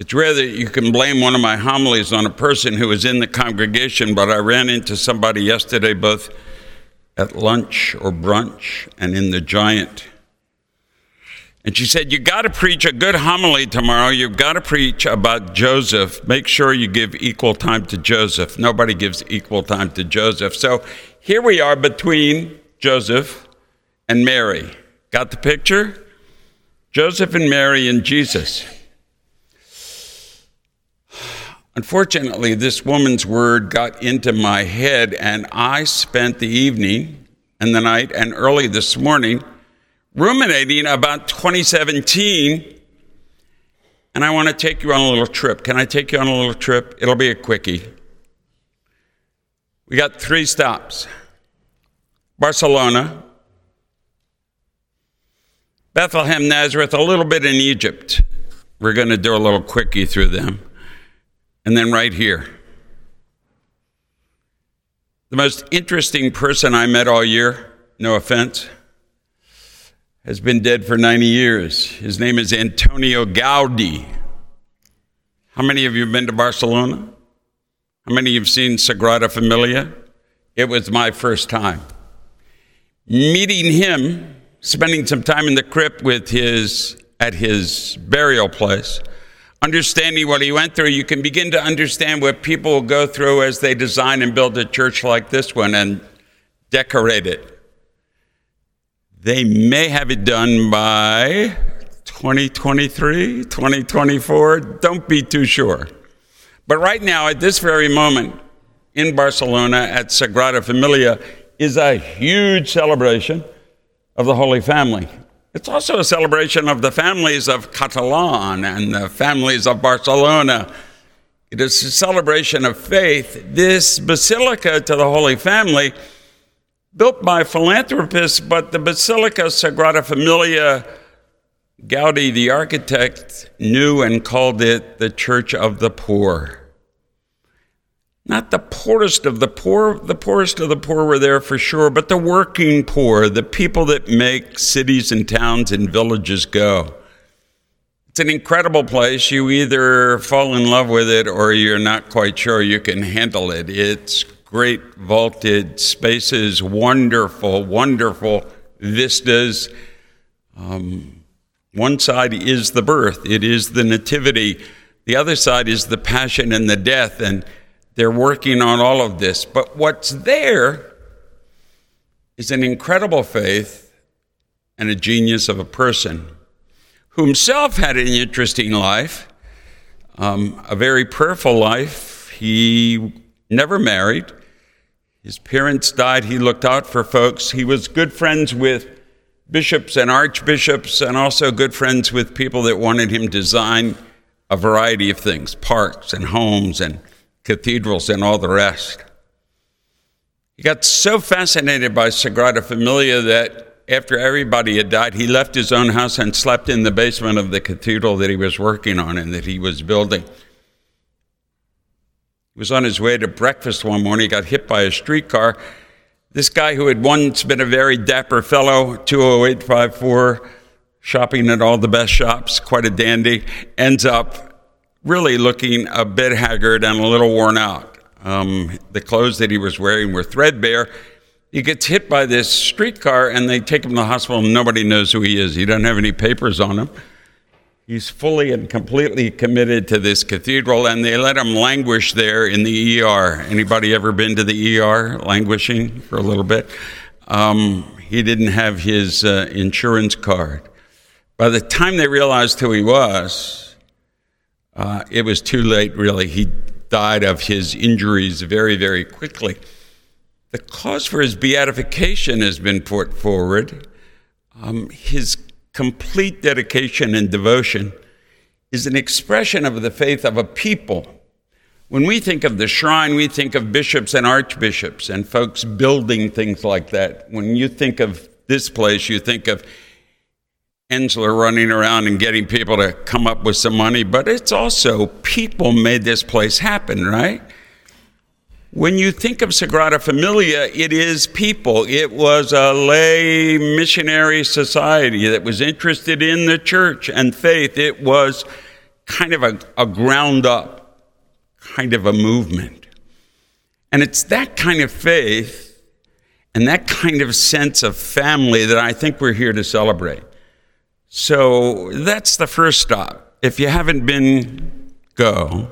It's rare that you can blame one of my homilies on a person who was in the congregation, but I ran into somebody yesterday, both at lunch or brunch and in the giant. And she said, You got to preach a good homily tomorrow. You've got to preach about Joseph. Make sure you give equal time to Joseph. Nobody gives equal time to Joseph. So here we are between Joseph and Mary. Got the picture? Joseph and Mary and Jesus. Unfortunately, this woman's word got into my head, and I spent the evening and the night and early this morning ruminating about 2017. And I want to take you on a little trip. Can I take you on a little trip? It'll be a quickie. We got three stops Barcelona, Bethlehem, Nazareth, a little bit in Egypt. We're going to do a little quickie through them. And then right here. The most interesting person I met all year, no offense, has been dead for 90 years. His name is Antonio Gaudi. How many of you have been to Barcelona? How many of you have seen Sagrada Familia? It was my first time. Meeting him, spending some time in the crypt with his at his burial place, understanding what he went through, you can begin to understand what people will go through as they design and build a church like this one and decorate it. They may have it done by 2023, 2024. Don't be too sure. But right now, at this very moment, in Barcelona at Sagrada Familia, is a huge celebration of the Holy Family. It's also a celebration of the families of Catalan and the families of Barcelona. It is a celebration of faith. This basilica to the Holy Family, built by philanthropists, but the Basilica Sagrada Familia, Gaudi, the architect, knew and called it the Church of the Poor. Not the poorest of the poor, the poorest of the poor were there for sure, but the working poor, the people that make cities and towns and villages go. It's an incredible place. You either fall in love with it or you're not quite sure you can handle it. It's great vaulted spaces, wonderful, wonderful vistas. Um, one side is the birth, it is the nativity. The other side is the passion and the death. And they're working on all of this. But what's there is an incredible faith and a genius of a person who himself had an interesting life, um, a very prayerful life. He never married. His parents died. He looked out for folks. He was good friends with bishops and archbishops, and also good friends with people that wanted him to design a variety of things parks and homes and cathedrals, and all the rest. He got so fascinated by Sagrada Familia that after everybody had died, he left his own house and slept in the basement of the cathedral that he was working on and that he was building. He was on his way to breakfast one morning, he got hit by a streetcar. This guy, who had once been a very dapper fellow, 20854, shopping at all the best shops, quite a dandy, ends up really looking a bit haggard and a little worn out. Um, the clothes that he was wearing were threadbare. He gets hit by this streetcar and they take him to the hospital. And nobody knows who he is. He doesn't have any papers on him. He's fully and completely committed to this cathedral, and they let him languish there in the ER. Anybody ever been to the ER languishing for a little bit? Um, he didn't have his uh, insurance card. By the time they realized who he was, uh, it was too late, really. He died of his injuries very, very quickly. The cause for his beatification has been put forward. Um, his complete dedication and devotion is an expression of the faith of a people. When we think of the shrine, we think of bishops and archbishops and folks building things like that. When you think of this place, you think of Ensler running around and getting people to come up with some money, but it's also people made this place happen, right? When you think of Sagrada Familia, it is people. It was a lay missionary society that was interested in the church and faith. It was kind of a, a ground up kind of a movement. And it's that kind of faith and that kind of sense of family that I think we're here to celebrate. So that's the first stop. If you haven't been, go.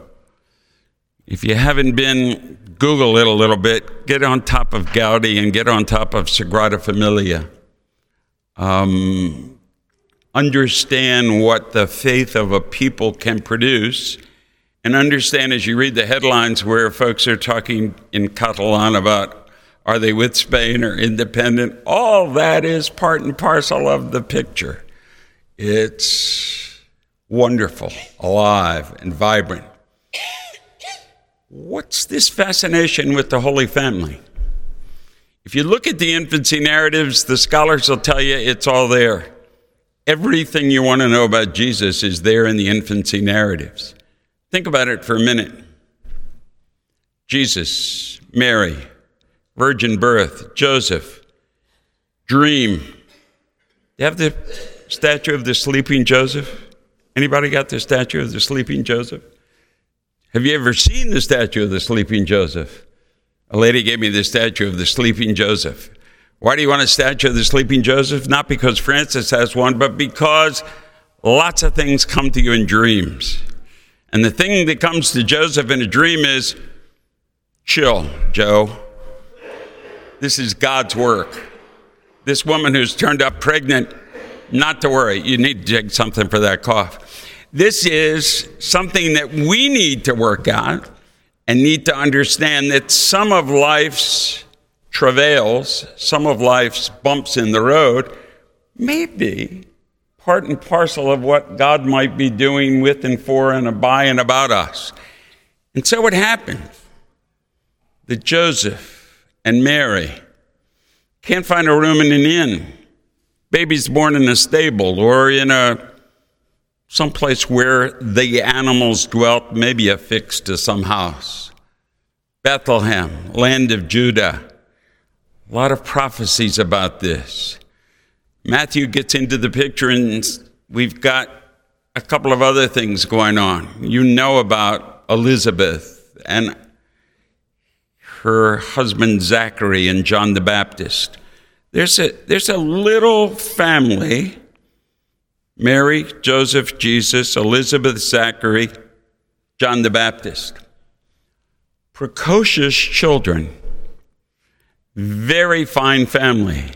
If you haven't been, Google it a little bit, get on top of Gaudi and get on top of Sagrada Familia. Um, understand what the faith of a people can produce, and understand as you read the headlines where folks are talking in Catalan about are they with Spain or independent, all that is part and parcel of the picture. It's wonderful, alive, and vibrant. What's this fascination with the Holy Family? If you look at the infancy narratives, the scholars will tell you it's all there. Everything you want to know about Jesus is there in the infancy narratives. Think about it for a minute. Jesus, Mary, virgin birth, Joseph, dream. You have the statue of the sleeping Joseph? Anybody got the statue of the sleeping Joseph? Have you ever seen the statue of the sleeping Joseph? A lady gave me the statue of the sleeping Joseph. Why do you want a statue of the sleeping Joseph? Not because Francis has one, but because lots of things come to you in dreams. And the thing that comes to Joseph in a dream is chill, Joe. This is God's work. This woman who's turned up pregnant not to worry. You need to take something for that cough. This is something that we need to work out and need to understand that some of life's travails, some of life's bumps in the road, may be part and parcel of what God might be doing with and for and by and about us. And so it happened that Joseph and Mary can't find a room in an inn babies born in a stable or in a someplace where the animals dwelt, maybe affixed to some house. Bethlehem, land of Judah. A lot of prophecies about this. Matthew gets into the picture, and we've got a couple of other things going on. You know about Elizabeth and her husband Zachary and John the Baptist. There's a, there's a little family Mary, Joseph, Jesus, Elizabeth, Zachary, John the Baptist. Precocious children, very fine family,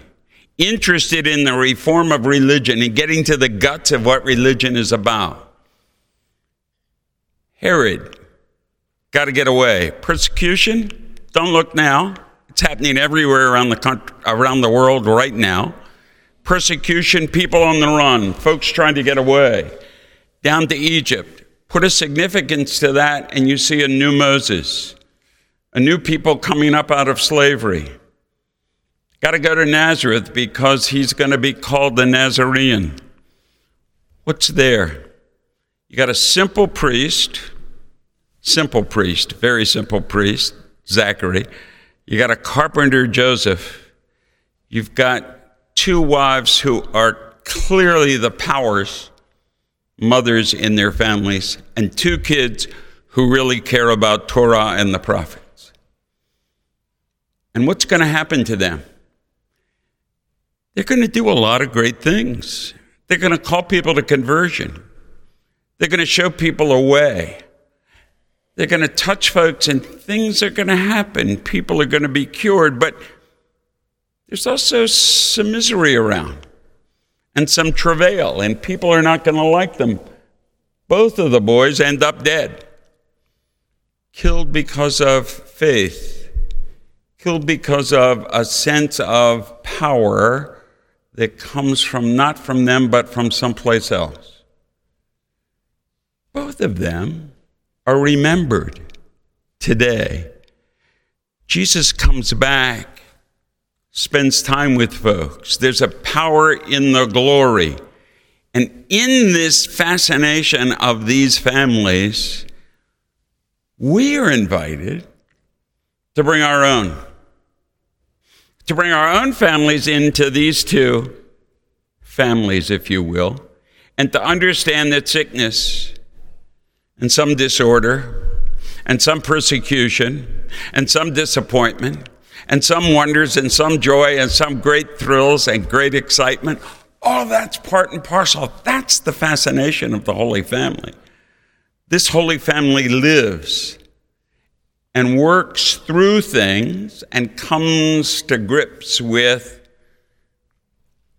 interested in the reform of religion and getting to the guts of what religion is about. Herod, got to get away. Persecution, don't look now. It's happening everywhere around the country, around the world right now. Persecution, people on the run, folks trying to get away. Down to Egypt. Put a significance to that, and you see a new Moses, a new people coming up out of slavery. Got to go to Nazareth because he's going to be called the Nazarene. What's there? You got a simple priest, simple priest, very simple priest, Zachary you got a carpenter, Joseph. You've got two wives who are clearly the powers, mothers in their families, and two kids who really care about Torah and the prophets. And what's going to happen to them? They're going to do a lot of great things. They're going to call people to conversion. They're going to show people a way. They're going to touch folks and things are going to happen. People are going to be cured, but there's also some misery around and some travail, and people are not going to like them. Both of the boys end up dead, killed because of faith, killed because of a sense of power that comes from not from them, but from someplace else. Both of them are remembered today. Jesus comes back, spends time with folks. There's a power in the glory. And in this fascination of these families, we are invited to bring our own, to bring our own families into these two families, if you will, and to understand that sickness and some disorder and some persecution and some disappointment and some wonders and some joy and some great thrills and great excitement. All that's part and parcel. That's the fascination of the Holy Family. This Holy Family lives and works through things and comes to grips with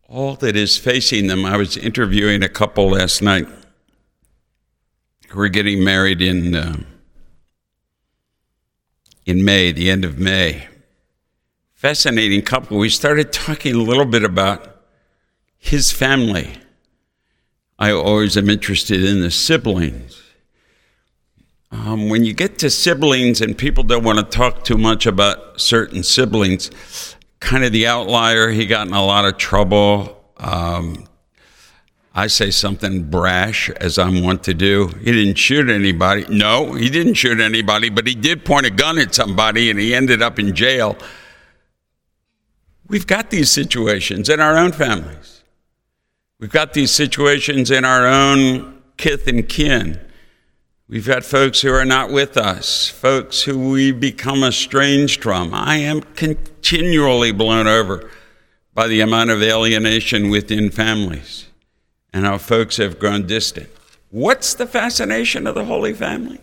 all that is facing them. I was interviewing a couple last night were getting married in uh, in May, the end of May. Fascinating couple. We started talking a little bit about his family. I always am interested in the siblings. Um, when you get to siblings and people don't want to talk too much about certain siblings, kind of the outlier, he got in a lot of trouble. Um, I say something brash, as I'm wont to do. He didn't shoot anybody. No, he didn't shoot anybody, but he did point a gun at somebody and he ended up in jail. We've got these situations in our own families. We've got these situations in our own kith and kin. We've got folks who are not with us, folks who we become estranged from. I am continually blown over by the amount of alienation within families and how folks have grown distant. What's the fascination of the Holy Family?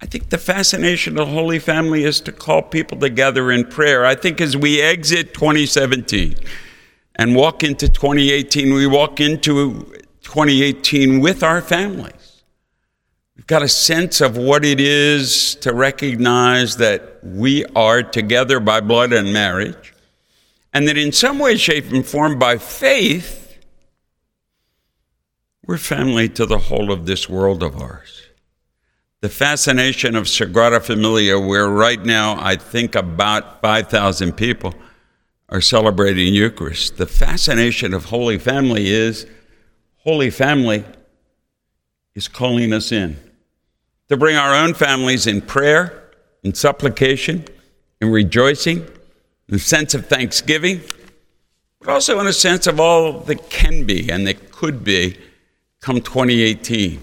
I think the fascination of the Holy Family is to call people together in prayer. I think as we exit 2017 and walk into 2018, we walk into 2018 with our families. We've got a sense of what it is to recognize that we are together by blood and marriage, and that in some way, shape, and form, by faith, we're family to the whole of this world of ours. The fascination of Sagrada Familia, where right now I think about 5,000 people are celebrating Eucharist. The fascination of Holy Family is Holy Family is calling us in to bring our own families in prayer, in supplication, in rejoicing, in a sense of thanksgiving, but also in a sense of all that can be and that could be come 2018.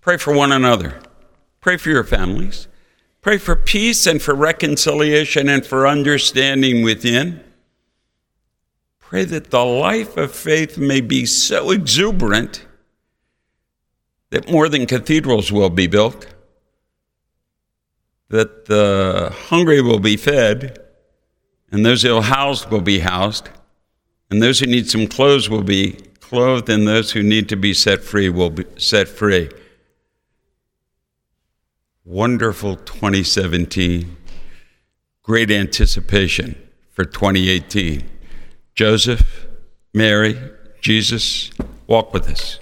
Pray for one another. Pray for your families. Pray for peace and for reconciliation and for understanding within. Pray that the life of faith may be so exuberant that more than cathedrals will be built, that the hungry will be fed, and those ill housed will be housed, and those who need some clothes will be clothed, and those who need to be set free will be set free. Wonderful 2017. Great anticipation for 2018. Joseph, Mary, Jesus, walk with us.